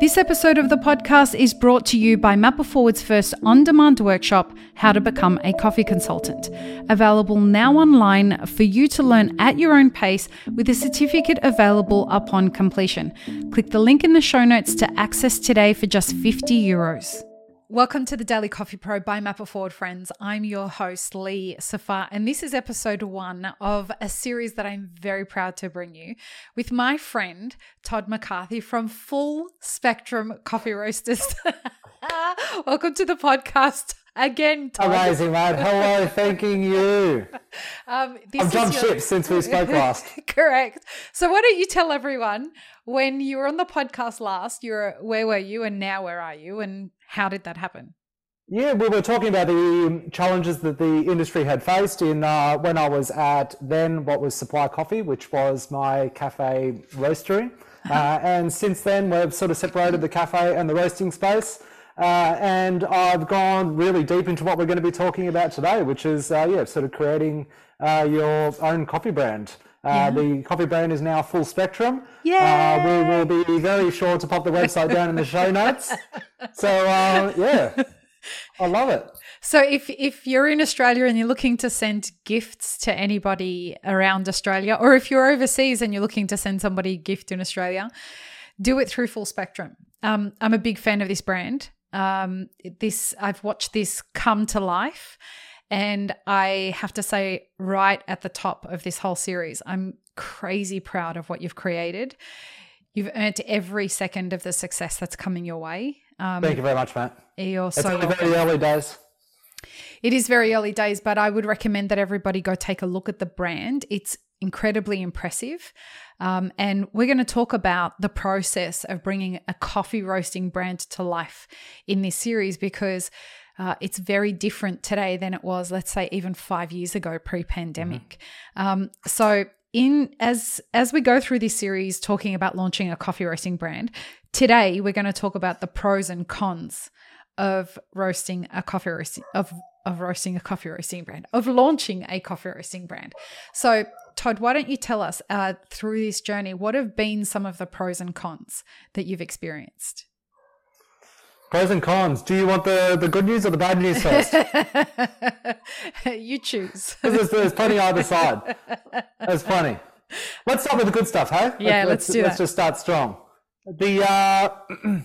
This episode of the podcast is brought to you by Map It Forward's first on demand workshop, How to Become a Coffee Consultant. Available now online for you to learn at your own pace with a certificate available upon completion. Click the link in the show notes to access today for just 50 euros. Welcome to the Daily Coffee Pro by Mapper friends. I'm your host, Lee Safar, and this is episode one of a series that I'm very proud to bring you with my friend, Todd McCarthy from Full Spectrum Coffee Roasters. Welcome to the podcast again. Amazing, mate. Hello, thanking you. Um, I've jumped your... ship since we spoke last. Correct. So why don't you tell everyone when you were on the podcast last, you were where were you and now where are you and how did that happen? Yeah, we were talking about the challenges that the industry had faced in uh, when I was at then what was Supply Coffee, which was my cafe roastery. Uh, and since then, we've sort of separated the cafe and the roasting space. Uh, and I've gone really deep into what we're going to be talking about today, which is, uh, yeah, sort of creating uh, your own coffee brand. Uh, yeah. The coffee brand is now full spectrum. Yeah. Uh, we will be very sure to pop the website down in the show notes. So uh, yeah, I love it. So if if you're in Australia and you're looking to send gifts to anybody around Australia, or if you're overseas and you're looking to send somebody a gift in Australia, do it through Full Spectrum. Um, I'm a big fan of this brand. Um, this I've watched this come to life and I have to say, right at the top of this whole series, I'm crazy proud of what you've created. You've earned every second of the success that's coming your way. Um, Thank you very much, mate. You're it's so very early days. It is very early days, but I would recommend that everybody go take a look at the brand. It's incredibly impressive. Um, and we're going to talk about the process of bringing a coffee roasting brand to life in this series because uh, it's very different today than it was, let's say, even five years ago, pre-pandemic. Mm-hmm. Um, so, in as as we go through this series talking about launching a coffee roasting brand, today we're going to talk about the pros and cons of roasting a coffee roasting of of roasting a coffee roasting brand, of launching a coffee roasting brand. So, Todd, why don't you tell us uh, through this journey what have been some of the pros and cons that you've experienced? Pros and cons. Do you want the, the good news or the bad news first? you choose. There's, there's plenty either side. There's plenty. Let's start with the good stuff, hey? Yeah, let's, let's do Let's that. just start strong. The uh,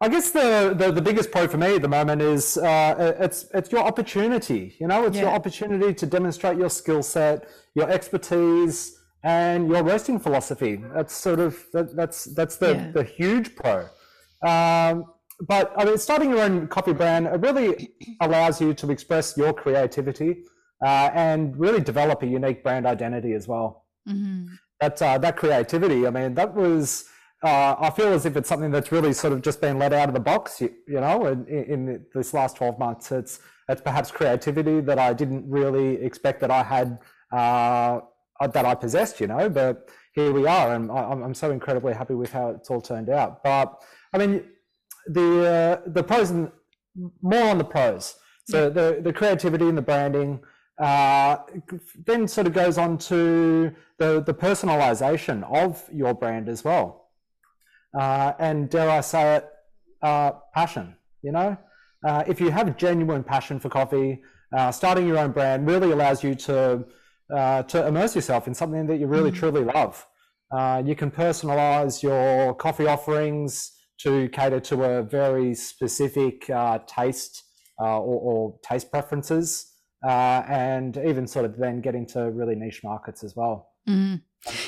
I guess the, the, the biggest pro for me at the moment is uh, it's it's your opportunity. You know, it's yeah. your opportunity to demonstrate your skill set, your expertise, and your roasting philosophy. That's sort of that, that's that's the yeah. the huge pro. Um, but I mean, starting your own coffee brand it really allows you to express your creativity uh, and really develop a unique brand identity as well. Mm-hmm. That uh, that creativity, I mean, that was. Uh, I feel as if it's something that's really sort of just been let out of the box, you, you know, in, in, this last 12 months. It's, it's perhaps creativity that I didn't really expect that I had, uh, that I possessed, you know, but here we are. And I, I'm so incredibly happy with how it's all turned out. But I mean, the uh, the pros and more on the pros. So the the creativity and the branding. Uh, then sort of goes on to the the personalization of your brand as well, uh, and dare I say it, uh, passion. You know, uh, if you have genuine passion for coffee, uh, starting your own brand really allows you to to immerse yourself in something that you really mm. truly love. you can personalize your coffee offerings to cater to a very specific uh, taste uh, or, or, taste preferences, uh, and even sort of then get into really niche markets as well. Mm.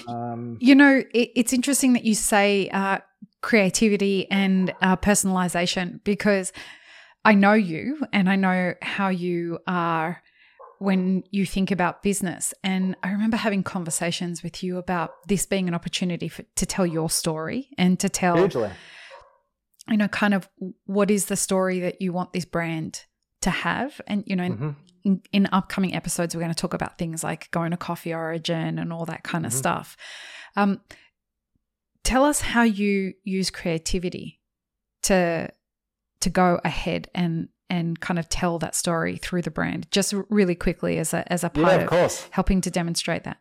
Um, you know, it, it's interesting that you say uh, creativity and uh, personalization because I know you and I know how you are when you think about business. And I remember having conversations with you about this being an opportunity for, to tell your story and to tell. You know, kind of what is the story that you want this brand to have? And, you know, mm-hmm. in, in, upcoming episodes, we're going to talk about things like going to Coffee Origin and all that kind of mm-hmm. stuff. Um, tell us how you use creativity to to go ahead and and kind of tell that story through the brand just really quickly as a as a part yeah, of, of helping to demonstrate that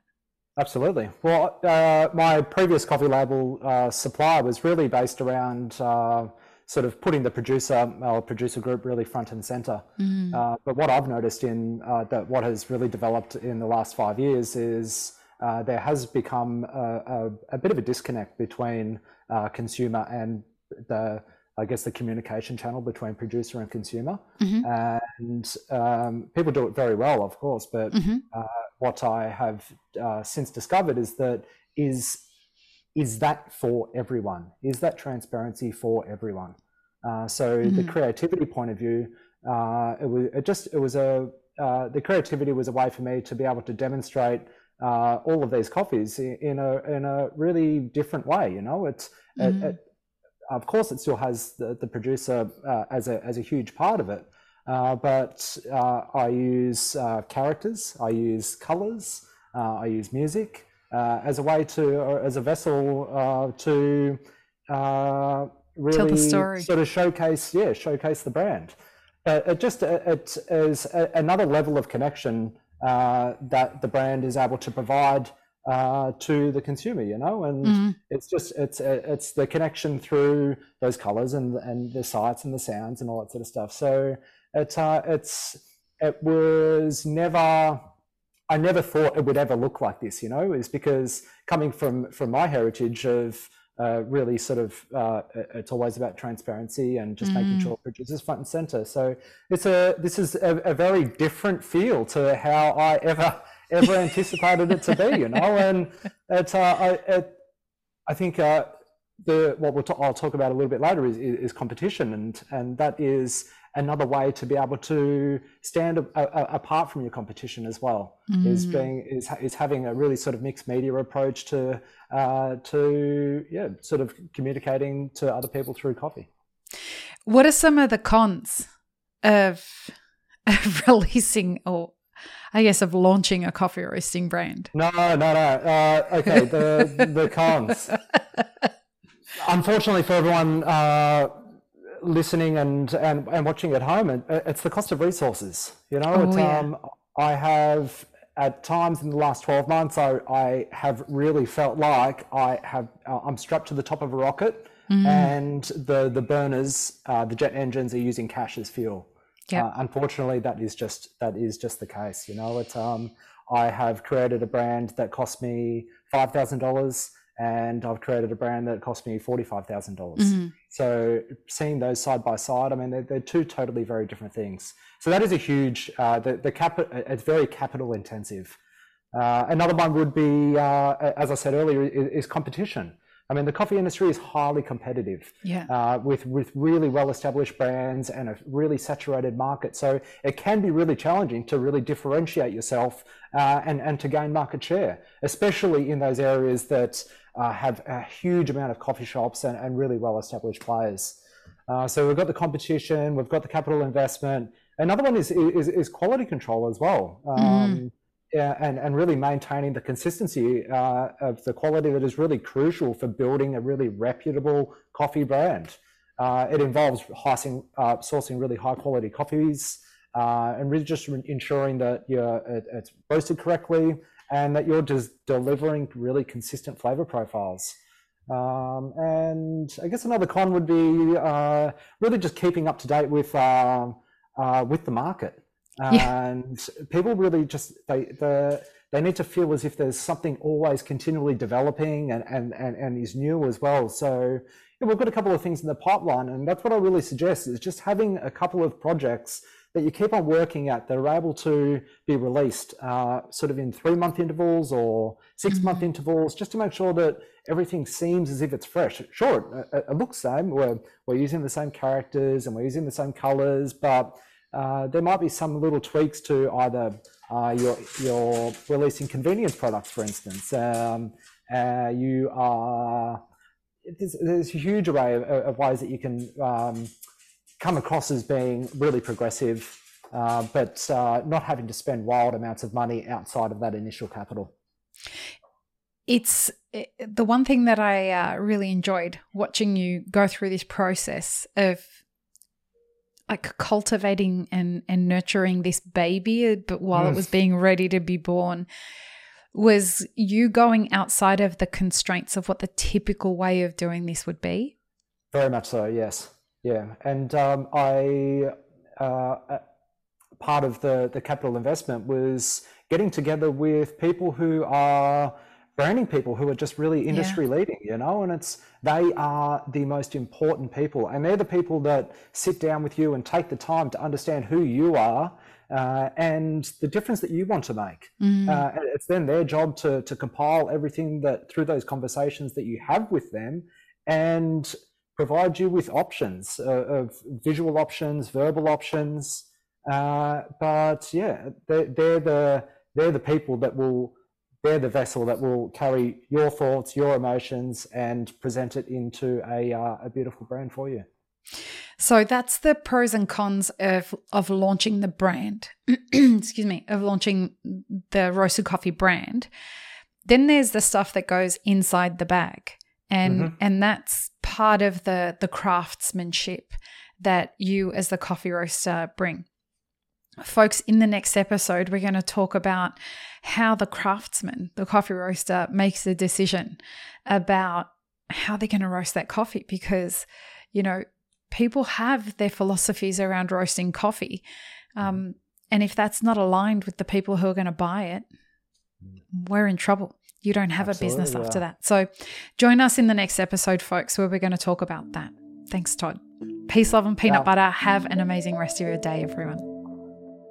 Absolutely. Well, uh, my previous coffee label uh, supply was really based around uh, sort of putting the producer or producer group really front and center. Mm. Uh, but what I've noticed in uh, that what has really developed in the last five years is uh, there has become a, a, a, bit of a disconnect between consumer and the I guess the communication channel between producer and consumer, mm-hmm. and um, people do it very well, of course. But mm-hmm. uh, what I have uh, since discovered is that is is that for everyone? Is that transparency for everyone? Uh, so mm-hmm. the creativity point of view, uh, it was it just it was a uh, the creativity was a way for me to be able to demonstrate uh, all of these coffees in a in a really different way. You know, it's it, it, of course, it still has the, the producer uh, as, a, as a huge part of it. Uh, but uh, I use uh, characters, I use colors, uh, I use music as a way to, as a vessel to really sort of showcase, yeah, showcase the brand. it just it is another level of connection that the brand is able to provide uh, to the consumer, you know, and mm-hmm. it's just it's it's the connection through those colors and and the sights and the sounds and all that sort of stuff. So it's uh, it's it was never. I never thought it would ever look like this, you know, is because coming from from my heritage of uh, really sort of uh, it's always about transparency and just mm. making sure producers front and center. So it's a this is a, a, very different feel to how I ever ever anticipated it to be, you know. And it's, uh, I, it, I think uh, the what we'll t- I'll talk about a little bit later is, is competition, and and that is another way to be able to stand a, a, apart from your competition as well. Mm. Is being is is having a really sort of mixed media approach to uh, to yeah, sort of communicating to other people through coffee. What are some of the cons of, of releasing or I guess, of launching a coffee roasting brand? No, no, no. Uh, okay, the the cons. Unfortunately for everyone uh, listening and, and and watching at home, it, it's the cost of resources. You know, oh, yeah. um, I have at times in the last 12 months, I, I have really felt like I have uh, I'm strapped to the top of a rocket, mm. and the the burners, uh, the jet engines, are using cash as fuel. Yeah. Uh, unfortunately, that is just that is just the case. You know, it's um, I have created a brand that cost me five thousand dollars, and I've created a brand that cost me forty five thousand dollars. Mm-hmm. So seeing those side by side, I mean, they're, they're two totally very different things. So that is a huge uh, the the cap it's very capital intensive. Uh, another one would be, uh, as I said earlier, is, is competition. I mean, the coffee industry is highly competitive yeah. uh, with, with really well established brands and a really saturated market. So it can be really challenging to really differentiate yourself uh, and, and to gain market share, especially in those areas that uh, have a huge amount of coffee shops and, and really well established players. Uh, so we've got the competition, we've got the capital investment. Another one is, is, is quality control as well. Mm-hmm. Um, mm and, and really maintaining the consistency uh, of the quality that is really crucial for building a really reputable coffee brand. Uh, it involves hicing, uh, sourcing really high quality coffees uh, and really just ensuring that it, it's roasted correctly and that you're just delivering really consistent flavor profiles. Um, and I guess another con would be uh, really just keeping up to date with uh, with the market and yeah. people really just they the they need to feel as if there's something always continually developing and and and, and is new as well so yeah, we've got a couple of things in the pipeline and that's what i really suggest is just having a couple of projects that you keep on working at that are able to be released uh, sort of in three month intervals or 6 mm-hmm. month intervals just to make sure that everything seems as if it's fresh sure it, it looks same we're, we're using the same characters and we're using the same colors but uh, there might be some little tweaks to either uh, your, releasing convenience products, for instance. Um, uh, you are there's, there's, a huge array of, of ways that you can um, come across as being really progressive, uh, but uh, not having to spend wild amounts of money outside of that initial capital. It's eh, the one thing that I really enjoyed watching you go through this process of like cultivating and and nurturing this baby but while mm. it was being ready to be born was you going outside of the constraints of what the typical way of doing this would be? Very much so, yes. Yeah. And um, I, uh, uh part of the, the capital investment was getting together with people who are branding people who are just really industry yeah. leading, you know, and it's they are the most important people, and they're the people that sit down with you and take the time to understand who you are uh, and the difference that you want to make. Mm. Uh, it's then their job to to compile everything that through those conversations that you have with them, and provide you with options uh, of visual options, verbal options. Uh, but yeah, they're, they're the they're the people that will they're the vessel that will carry your thoughts, your emotions, and present it into a, uh, a beautiful brand for you. So that's the pros and cons of of launching the brand. Excuse me, of launching the roasted coffee brand. Then there's the stuff that goes inside the bag. And mm-hmm. and that's part of the the craftsmanship that you as the coffee roaster bring. Folks, in the next episode, we're going to talk about how the craftsman, the coffee roaster, makes a decision about how they're going to roast that coffee because, you know, people have their philosophies around roasting coffee. Um, and if that's not aligned with the people who are going to buy it, we're in trouble. You don't have Absolutely, a business yeah. after that. So join us in the next episode, folks, where we're going to talk about that. Thanks, Todd. Peace, love, and peanut butter. Have an amazing rest of your day, everyone.